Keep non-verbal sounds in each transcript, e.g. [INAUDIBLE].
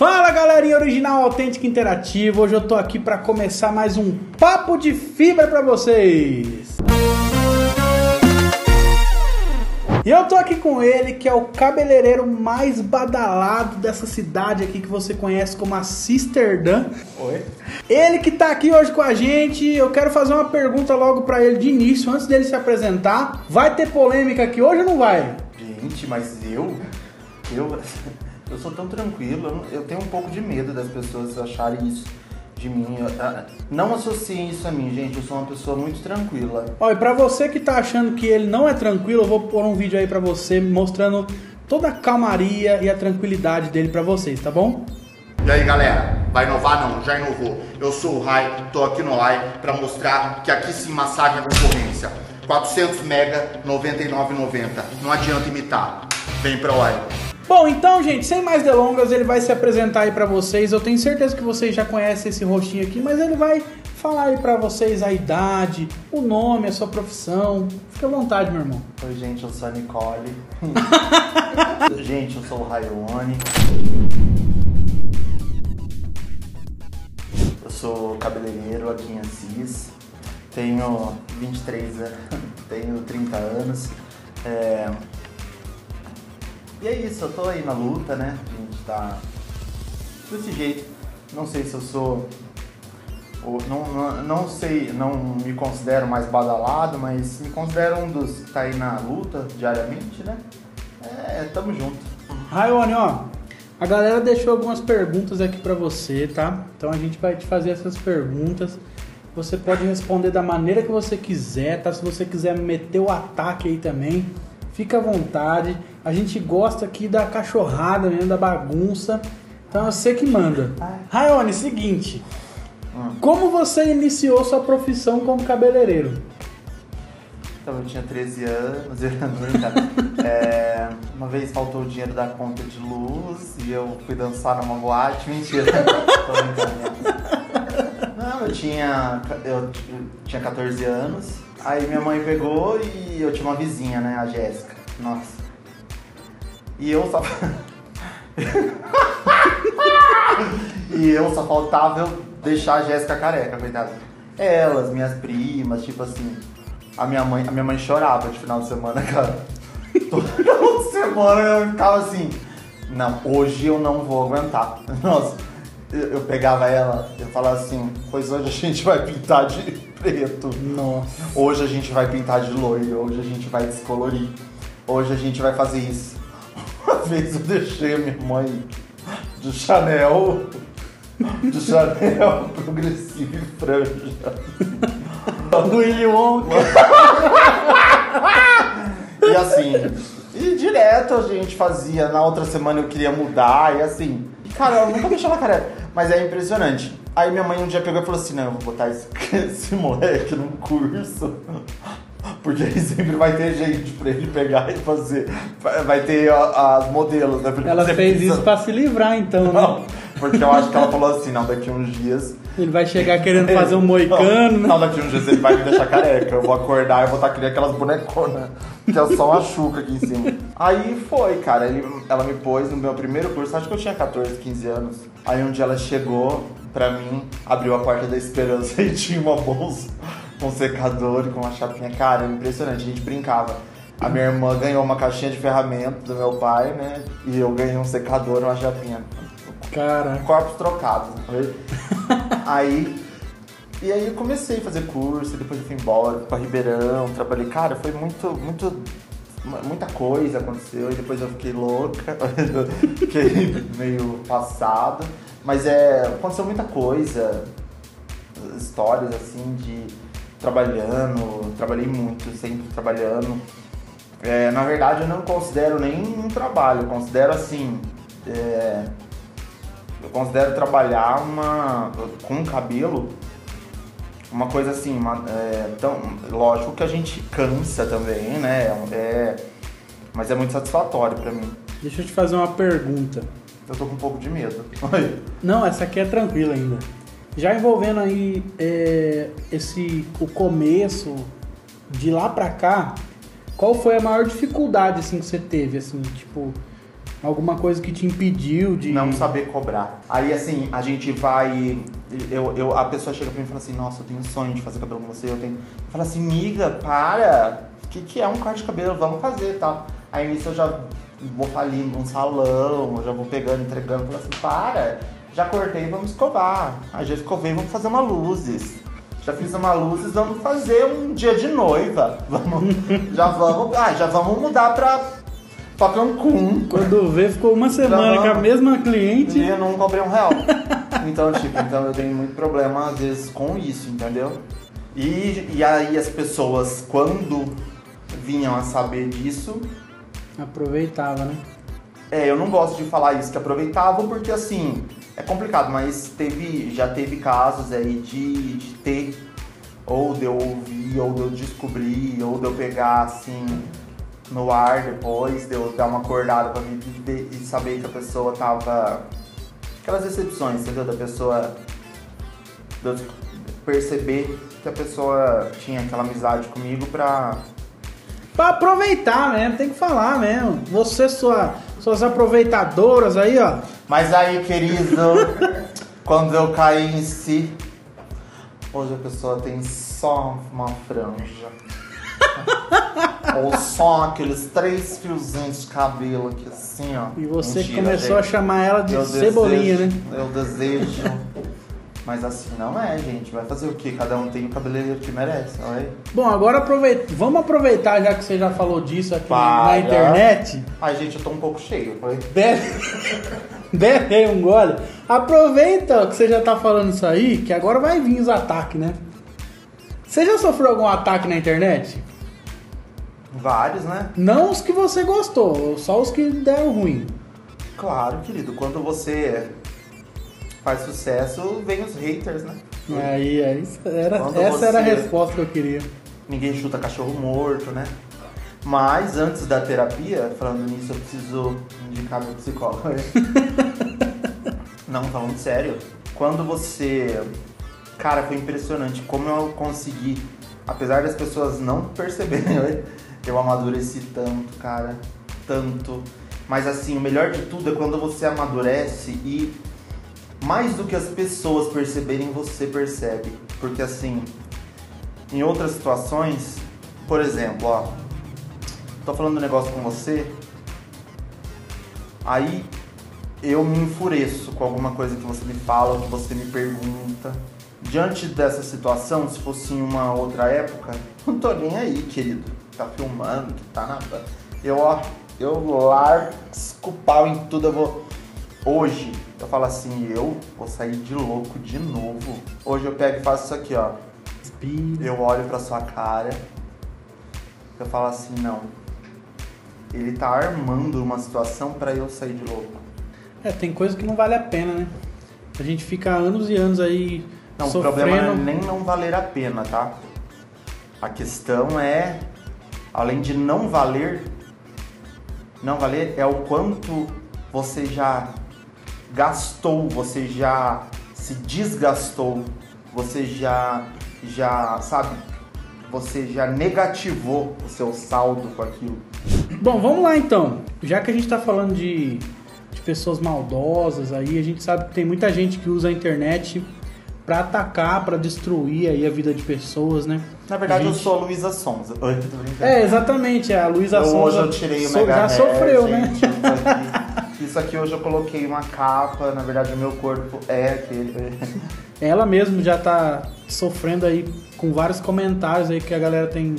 Fala galerinha original, autêntica interativa. Hoje eu tô aqui para começar mais um papo de fibra para vocês. E eu tô aqui com ele, que é o cabeleireiro mais badalado dessa cidade aqui que você conhece como a Sisterdam. Oi. Ele que tá aqui hoje com a gente, eu quero fazer uma pergunta logo para ele de início, antes dele se apresentar. Vai ter polêmica aqui hoje ou não vai? Gente, mas eu. Eu. Eu sou tão tranquilo, eu, tenho um pouco de medo das pessoas acharem isso de mim. Eu- ah, Não associem isso a mim, gente. Eu sou uma pessoa muito tranquila. E pra você que tá achando que ele não é tranquilo, eu vou pôr um vídeo aí pra você mostrando toda a calmaria e a tranquilidade dele pra vocês, tá bom? E aí galera, vai inovar não? Já inovou. Eu sou o Rai, tô aqui no Rai pra mostrar que aqui sim massagem é concorrência. 400 mega, 99,90. Não adianta imitar. Vem pra Rai. Bom, então, gente, sem mais delongas, ele vai se apresentar aí pra vocês. Eu tenho certeza que vocês já conhecem esse rostinho aqui, mas ele vai falar aí pra vocês a idade, o nome, a sua profissão. Fica à vontade, meu irmão. Oi, gente, eu sou a Nicole. [LAUGHS] gente, eu sou o Rayone. Eu sou cabeleireiro aqui em Assis. Tenho 23 anos, [LAUGHS] tenho 30 anos. É, E é isso, eu tô aí na luta, né? A gente tá desse jeito. Não sei se eu sou. ou- Não, não, não sei, não me considero mais badalado, mas me considero um dos que tá aí na luta diariamente, né? É, tamo junto. Raione, ó, a galera deixou algumas perguntas aqui pra você, tá? Então a gente vai te fazer essas perguntas. Você pode responder da maneira que você quiser, tá? Se você quiser meter o ataque aí também, fica à vontade. A gente gosta aqui da cachorrada mesmo, da bagunça. Então é você que manda. Raione, seguinte. Hum. Como você iniciou sua profissão como cabeleireiro? Então eu tinha 13 anos, [LAUGHS] eu não. É, uma vez faltou o dinheiro da conta de luz e eu fui dançar numa boate. Mentira, [LAUGHS] tô brincando. Não, eu tinha, eu tinha 14 anos. Aí minha mãe pegou e eu tinha uma vizinha, né, a Jéssica. Nossa. E eu só. [LAUGHS] e eu só faltava eu deixar a Jéssica careca, coitada. Elas, minhas primas, tipo assim. A minha mãe, a minha mãe chorava de final de semana, [LAUGHS] cara. Toda final de semana eu ficava assim. Não, hoje eu não vou aguentar. [LAUGHS] Nossa, eu, eu pegava ela, eu falava assim, pois hoje a gente vai pintar de preto. Nossa. Hoje a gente vai pintar de loiro, hoje a gente vai descolorir. Hoje a gente vai fazer isso. Uma vez eu deixei a minha mãe de Chanel, de Chanel [LAUGHS] progressivo e franja. Do Willy Wonka. [LAUGHS] E assim, e direto a gente fazia, na outra semana eu queria mudar, e assim. E cara, eu nunca deixava careca. Mas é impressionante. Aí minha mãe um dia pegou e falou assim: não, eu vou botar esse, [LAUGHS] esse moleque num curso. Porque aí sempre vai ter gente pra ele pegar e fazer. Vai ter as modelos, né? Porque Ela fez precisa- isso pra se livrar, então, né? Não, porque eu acho que ela falou assim: não, daqui uns dias Ele vai chegar querendo fazer um moicano, né? não, daqui uns dias ele vai me deixar careca. Eu vou acordar e vou estar criando aquelas boneconas. Que é só uma chuca aqui em cima. Aí foi, cara. ele- ela me pôs no meu primeiro curso, acho que eu tinha 14, 15 anos. Aí um dia ela chegou pra mim, abriu a porta da esperança [LAUGHS] e tinha uma bolsa com um secador e com uma chapinha. Cara, impressionante, a gente brincava. A minha irmã ganhou uma caixinha de ferramentas do meu pai, né? E eu ganhei um secador e uma chapinha Cara, corpos trocados. [LAUGHS] aí. E aí eu comecei a fazer curso, depois eu fui embora, fui pra Ribeirão, trabalhei. Cara, foi muito, muito. Muita coisa aconteceu e depois eu fiquei louca, [LAUGHS] fiquei meio passado. Mas é. Aconteceu muita coisa, histórias assim de trabalhando, trabalhei muito, sempre trabalhando. É, na verdade eu não considero nem um trabalho, eu considero assim. é, eu considero trabalhar uma, com cabelo uma coisa assim, uma, é, tão, lógico que a gente cansa também, né? É, mas é muito satisfatório pra mim. deixa eu te fazer uma pergunta. Eu tô com um pouco de medo. Não, essa aqui é tranquila ainda. Já envolvendo aí é, esse o começo de lá pra cá, qual foi a maior dificuldade assim que você teve assim, tipo, Alguma coisa que te impediu de. não saber cobrar. Aí assim, a gente vai. Eu, eu, a pessoa chega pra mim e fala assim, nossa, eu tenho sonho de fazer cabelo com você, eu tenho. Eu falo assim, miga, para! O que, que é um corte de cabelo? Vamos fazer tal. Aí nisso eu já vou falindo um salão, eu já vou pegando, entregando, falo assim, para! Já cortei, vamos escovar. Aí já escovei, vamos fazer uma luzes. Já fiz uma luzes, vamos fazer um dia de noiva. [LAUGHS] Vamos, já vamos. Ah, já vamos mudar pra, pra Cancún. Quando vê, ficou uma semana com a mesma cliente. E eu não cobrei um real. Então, tipo, então eu tenho muito problema às vezes com isso, entendeu? E, e aí as pessoas, quando vinham a saber disso, Aproveitava, né? é, eu não gosto de falar isso, que aproveitavam, porque assim, é complicado, mas teve, já teve casos aí de, de ter, ou de eu ouvir, ou de eu descobrir, ou de eu pegar assim no ar depois, de eu dar uma acordada pra mim e saber que a pessoa tava. Aquelas decepções, entendeu? Da pessoa. de eu perceber que a pessoa tinha aquela amizade comigo pra. Pra aproveitar mesmo, tem que falar mesmo. Você, sua, suas aproveitadoras aí, ó. Mas aí, querido, quando eu caí em si, hoje a pessoa tem só uma franja. Ou só aqueles três fiozinhos de cabelo aqui assim, ó. E você Mentira, começou a gente. chamar ela de Eu cebolinha, desejo, né? Eu desejo. Mas assim não é, gente. Vai fazer o quê? Cada um tem o cabeleireiro que merece, olha aí. Bom, agora aproveita, vamos aproveitar, já que você já falou disso aqui Para. na internet. Ai, gente, eu tô um pouco cheio. Foi? Bebe, [LAUGHS] bebe aí um gole. Aproveita que você já tá falando isso aí, que agora vai vir os ataques, né? Você já sofreu algum ataque na internet? Vários, né? Não os que você gostou, só os que deram ruim. Claro, querido. Quando você faz sucesso, vem os haters, né? Aí, aí era, Quando essa era a você- resposta que eu queria. Ninguém chuta cachorro morto, né? Mas antes da terapia, falando nisso, eu preciso indicar meu psicólogo. [LAUGHS] Não, falando sério. Quando você. Cara, foi impressionante como eu consegui, apesar das pessoas não [LAUGHS] perceberem, eu amadureci tanto, cara. Tanto. Mas assim, o melhor de tudo é quando você amadurece e mais do que as pessoas perceberem, você percebe. Porque assim, em outras situações, por exemplo, ó, tô falando um negócio com você, aí eu me enfureço com alguma coisa que você me fala, que você me pergunta. Diante dessa situação, se fosse em uma outra época, não tô nem aí, querido. Tá filmando, que tá na. Eu, ó, eu largo pau em tudo, eu vou. Hoje, eu falo assim, eu vou sair de louco de novo. Hoje eu pego e faço isso aqui, ó. Eu olho pra sua cara, eu falo assim, não. Ele tá armando uma situação pra eu sair de louco. É, tem coisa que não vale a pena, né? A gente fica anos e anos aí Não, o sofrendo. problema não é nem não valer a pena, tá? A questão é, além de não valer, não valer é o quanto você já gastou, você já se desgastou, você já, já, sabe, você já negativou o seu saldo com aquilo. Bom, vamos lá então. Já que a gente tá falando de, de pessoas maldosas aí, a gente sabe que tem muita gente que usa a internet pra atacar, pra destruir aí a vida de pessoas, né? Na verdade, A eu gente- sou a Luísa Sonza. [LAUGHS] É, exatamente. A Luísa Eu, hoje Sonza eu tirei o so- já sofreu, né? gente, aqui, isso aqui hoje eu coloquei uma capa, na verdade o meu corpo é aquele. [LAUGHS] Ela mesmo já tá sofrendo aí com vários comentários aí que a galera tem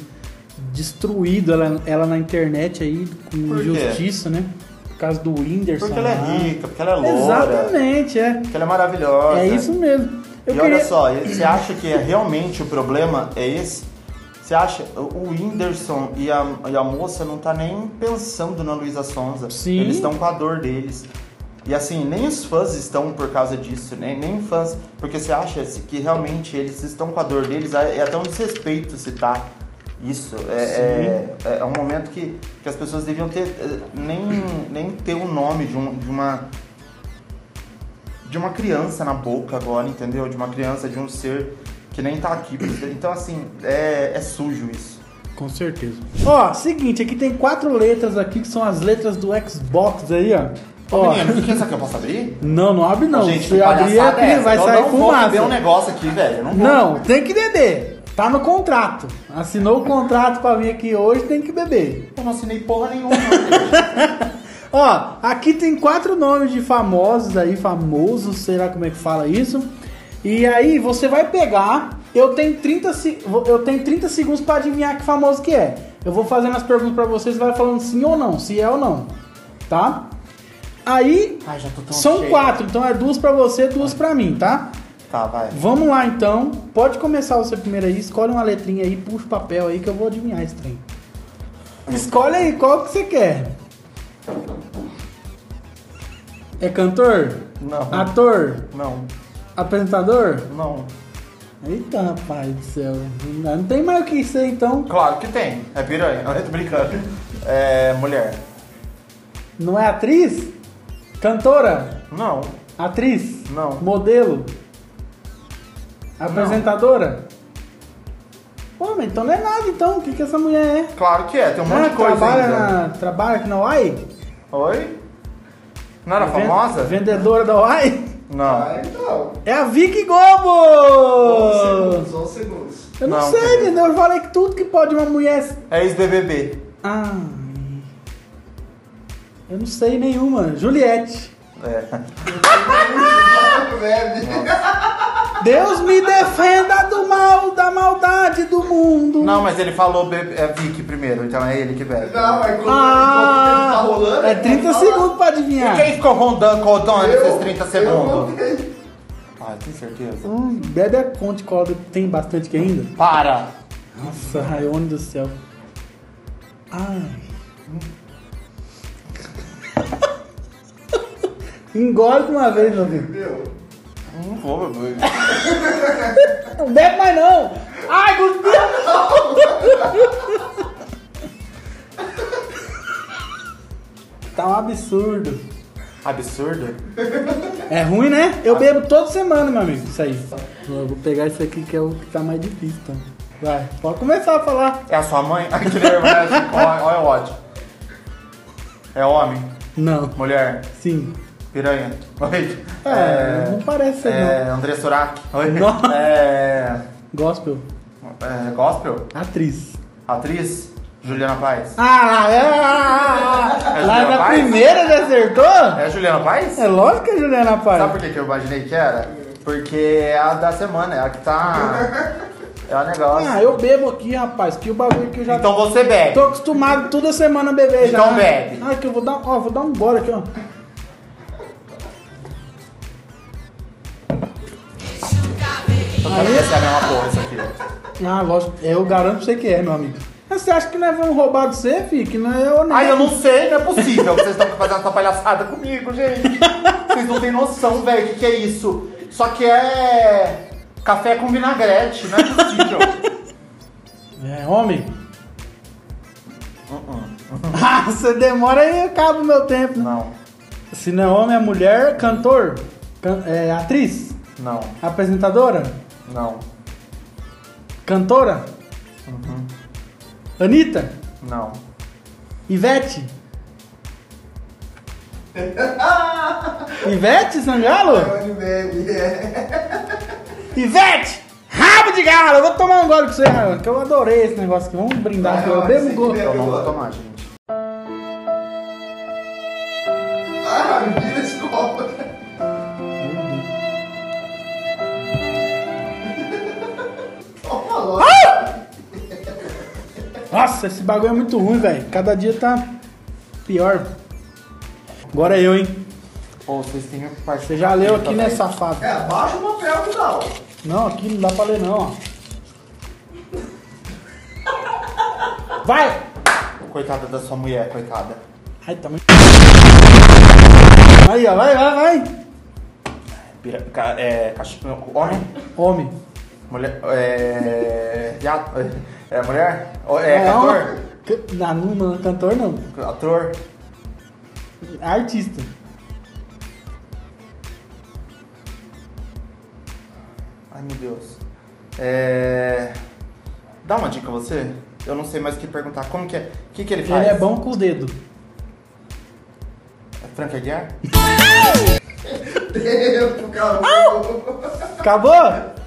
destruído ela, ela na internet aí com injustiça, né? Por causa do Whindersson. Porque ela é rica, porque ela é loura, Exatamente, é. porque ela é maravilhosa. É isso mesmo. Eu e queria... olha só, você acha que é realmente o problema é esse? Você acha, o Whindersson e a, e a moça não tá nem pensando na Luísa Sonza. Sim. Eles estão com a dor deles. E assim, nem os fãs estão por causa disso, nem, nem fãs. Porque você acha que realmente eles estão com a dor deles, é é até um desrespeito citar isso. É, é, é um momento que, que as pessoas deviam ter, eh, nem, nem ter o nome de, um, de uma de uma criança na boca agora, entendeu? De uma criança, de um ser que nem tá aqui. Então, assim, é, é sujo isso. Com certeza. Ó, seguinte, aqui tem quatro letras aqui que são as letras do Xbox aí, ó. Ô, Ó, menino, o que é isso aqui? Eu posso abrir? não, não abre não. Gente, Se abrir é vai Eu sair não vou fumaça. beber um negócio aqui, velho. Eu Não, vou. Não, tem que beber. Tá no contrato. Assinou o contrato pra vir aqui hoje, tem que beber. Eu não assinei porra nenhuma. [LAUGHS] Ó, aqui tem quatro nomes de famosos aí, famosos, sei lá como é que fala isso. E aí você vai pegar, eu tenho 30, se- eu tenho 30 segundos pra adivinhar que famoso que é. Eu vou fazendo as perguntas pra vocês, vai falando sim ou não, se é ou não, tá? Aí Ai, já tô tão são cheio. quatro, então é duas pra você, duas pra mim, tá? Tá, vai. Vamos lá então. Pode começar você primeiro aí, escolhe uma letrinha aí, puxa o papel aí que eu vou adivinhar esse trem. Escolhe aí, qual que você quer? É cantor? Não. Ator? Não. Apresentador? Não. Eita, rapaz do céu. Não tem mais o que ser então. Claro que tem. É piranha. Não, [LAUGHS] eu tô brincando. É mulher. Não é atriz? Cantora? Não. Atriz? Não. Modelo? Apresentadora? Pô, mas então não é nada então. O que, que essa mulher é? Claro que é. Tem um monte Ah, de coisa trabalha, ainda. na, trabalha aqui na UAI? Oi? Não era famosa? Vendedora da UAI? Não. Ah, então. É a Vicky 11 Globo! segundos, 11 segundos. Eu não, Não, sei, entendeu? Eu falei que tudo que pode uma mulher. É ex-BBB. Ah. Eu não sei nenhuma. Juliette. É. [LAUGHS] Bebe. [LAUGHS] Deus me defenda do mal, da maldade do mundo. Não, mas ele falou bebe- é Vicky primeiro, então é ele que bebe. Não, mas quando, Ah, o tá rolando. é ele 30 pode falar. segundos pra E adivinhar. quem ficou rondando, contando Eu- esses 30 Eu segundos? voltei. Ah, tem certeza? Hum, bebe a conta cola tem bastante que ainda. Para! Nossa, Raione do céu. Ai. [LAUGHS] Engole de uma vez, meu amigo. Meu. Não vou beber. Não bebe mais não. Ai, cuspiu. Tá um absurdo. Absurdo? É ruim, né? Eu bebo toda semana, meu amigo. Isso aí. Eu vou pegar isso aqui que é o que tá mais difícil. Então. Vai, pode começar a falar. É a sua mãe? Olha olha o ódio. É homem? Não. Mulher? Sim. Piranha? Oi? É, não parece ser É André Surak? Oi? Não. [LAUGHS] É, Gospel. é. Gospel? Atriz. Atriz? Juliana Paz? Ah, é, ah, ah, É lá Juliana na Paz? primeira já acertou? É Juliana Paz? É lógico que é Juliana Paz. Sabe por que, que eu imaginei que era? Porque é a da semana, é a que tá. [LAUGHS] É o negócio. Ah, eu bebo aqui, rapaz, que o bagulho que eu já Então você bebe. tô acostumado toda semana a beber já. Então bebe. Ah, que eu vou dar, ó, vou dar um gole aqui, ó. Eu quero ver se é a mesma porra isso aqui. Ah, lógico, eu garanto pra você que é, meu amigo. Mas você acha que nós vamos roubar de você, filho? Que não é honesto. Ai, eu não sei, não é possível que vocês estão fazendo essa palhaçada comigo, gente. Vocês não têm noção, velho, o que, que é isso? Só que é. Café com vinagrete, não é possível. É homem? ah, você demora aí acaba o meu tempo. né? Não, Se não é homem, é mulher, cantor, can- é, atriz, não, apresentadora, não, cantora, Uhum. Anitta, não. Ivete. [LAUGHS] Ivete Sangalo? Bebe, é. Ivete! Rabo de galo! Eu vou tomar um gole com você, que eu adorei esse negócio aqui. Vamos brindar aqui. Eu bebo que Eu não vou tomar, gente. Ah, Nossa, esse bagulho é muito ruim, velho. Cada dia tá pior. Agora é eu, hein? Ou vocês têm parte. Você já leu aqui, né, safado? É, baixa o papel que dá, ó. Não, aqui não dá pra ler, não, ó. Vai! Coitada da sua mulher, coitada. Ai, tá muito. Aí, ó, vai, vai, vai. É. cachorro- Homem? Homem. Mulher. É. viado, É mulher? É Não. cantor? Ca- Não, não, cantor não. Ator? Artista. Ai meu Deus. É. Dá uma dica você? Eu não sei mais o que perguntar. Como que é? O que, que ele faz? Ele é bom com os dedos. É Frank Aguiar? [LAUGHS] [LAUGHS] Tempo, acabou. Acabou?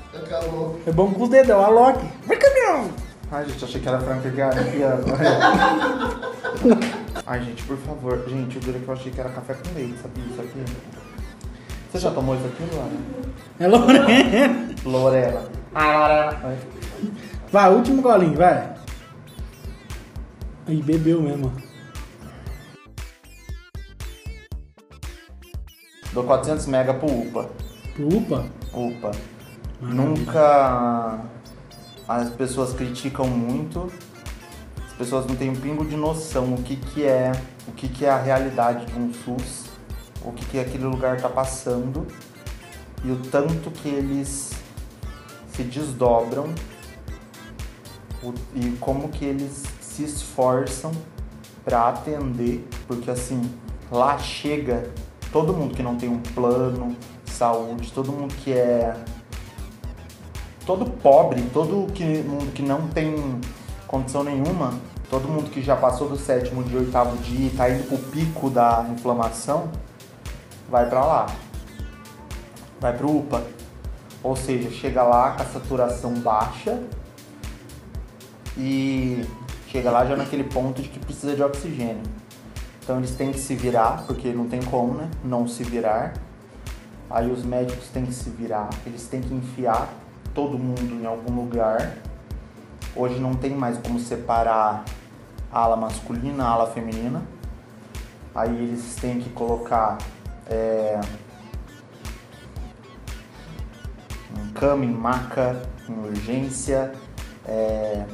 É bom com os dedos, é o Alok. Vai, caminhão! Ai, gente, achei que era Frank Aguiar, né? [LAUGHS] Ai, gente, por favor. Gente, eu juro que eu achei que era café com leite, sabia isso aqui? Você já tomou isso aqui, Luana? É Lorena. Lorena. Ah, Lorena. Ai. Vai, último golinho, vai. Aí, bebeu mesmo. Dou 400 mega pro UPA. Upa. UPA. Maravilha. Nunca as pessoas criticam muito. As pessoas não têm um pingo de noção o que, que é, o que, que é a realidade de um SUS, o que, que aquele lugar está passando e o tanto que eles se desdobram o- e como que eles se esforçam para atender, porque assim, lá chega todo mundo que não tem um plano de saúde, todo mundo que é todo pobre, todo que, mundo que não tem condição nenhuma, todo mundo que já passou do sétimo dia, oitavo dia e tá indo pro pico da inflamação, vai para lá. Vai pro UPA. Ou seja, chega lá com a saturação baixa e chega lá já naquele ponto de que precisa de oxigênio. Então eles têm que se virar, porque não tem como, né? Não se virar. Aí os médicos têm que se virar, eles têm que enfiar todo mundo em algum lugar. Hoje não tem mais como separar ala masculina, ala feminina. Aí eles têm que colocar é, cama, em maca, em urgência, é,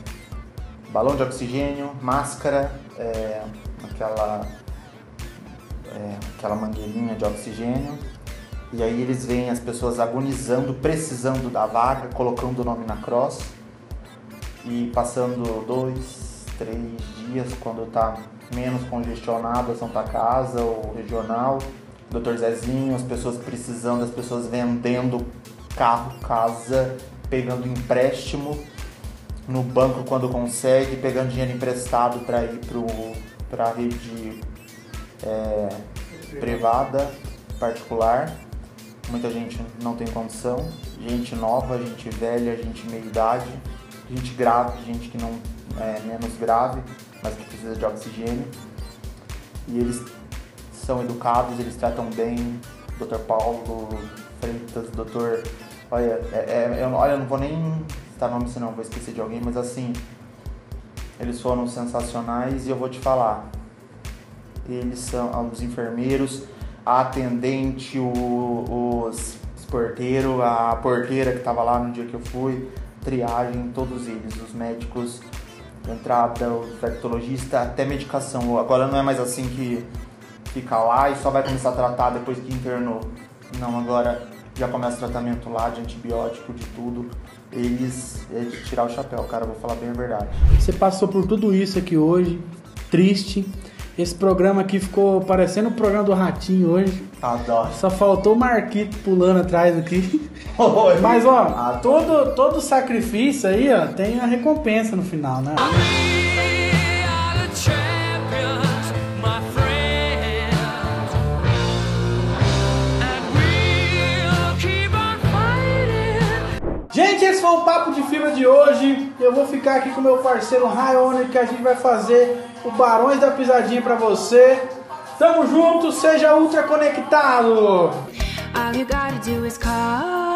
balão de oxigênio, máscara, é, aquela, é, aquela mangueirinha de oxigênio. E aí eles veem as pessoas agonizando, precisando da vaga, colocando o nome na cross e passando dois, três dias quando tá menos congestionado a Santa Casa ou regional, Dr. Zezinho, as pessoas precisando, as pessoas vendendo carro, casa, pegando empréstimo no banco quando consegue, pegando dinheiro emprestado para ir para a rede é, privada, particular. Muita gente não tem condição, gente nova, gente velha, gente meia idade, gente grave, gente que não é menos grave, mas que precisa de oxigênio. E eles são educados, eles tratam bem. Dr. Paulo Freitas, Dr. Olha, é, é, eu, olha, eu não vou nem citar nome senão, vou esquecer de alguém, mas assim, eles foram sensacionais e eu vou te falar. Eles são os enfermeiros, a atendente, o, os, porteiros, a porteira que estava lá no dia que eu fui, triagem, todos eles, os médicos, entrada, o infectologista, até medicação. Agora não é mais assim que fica lá e só vai começar a tratar depois que internou. Não, agora já começa o tratamento lá de antibiótico, de tudo. Eles é de tirar o chapéu, cara, vou falar bem a verdade. Você passou por tudo isso aqui hoje, triste. Esse programa aqui ficou parecendo o programa do Ratinho hoje. Adoro. Só faltou o Marquito pulando atrás aqui. [LAUGHS] Mas ó, Adoro. todo, todo sacrifício aí, ó, tem a recompensa no final, né? Gente, esse foi o Papo de Fibra de hoje. Eu vou ficar aqui com meu parceiro Rayone, que a gente vai fazer o Barões da Pisadinha pra você. Tamo junto, seja ultra conectado! All you gotta do is call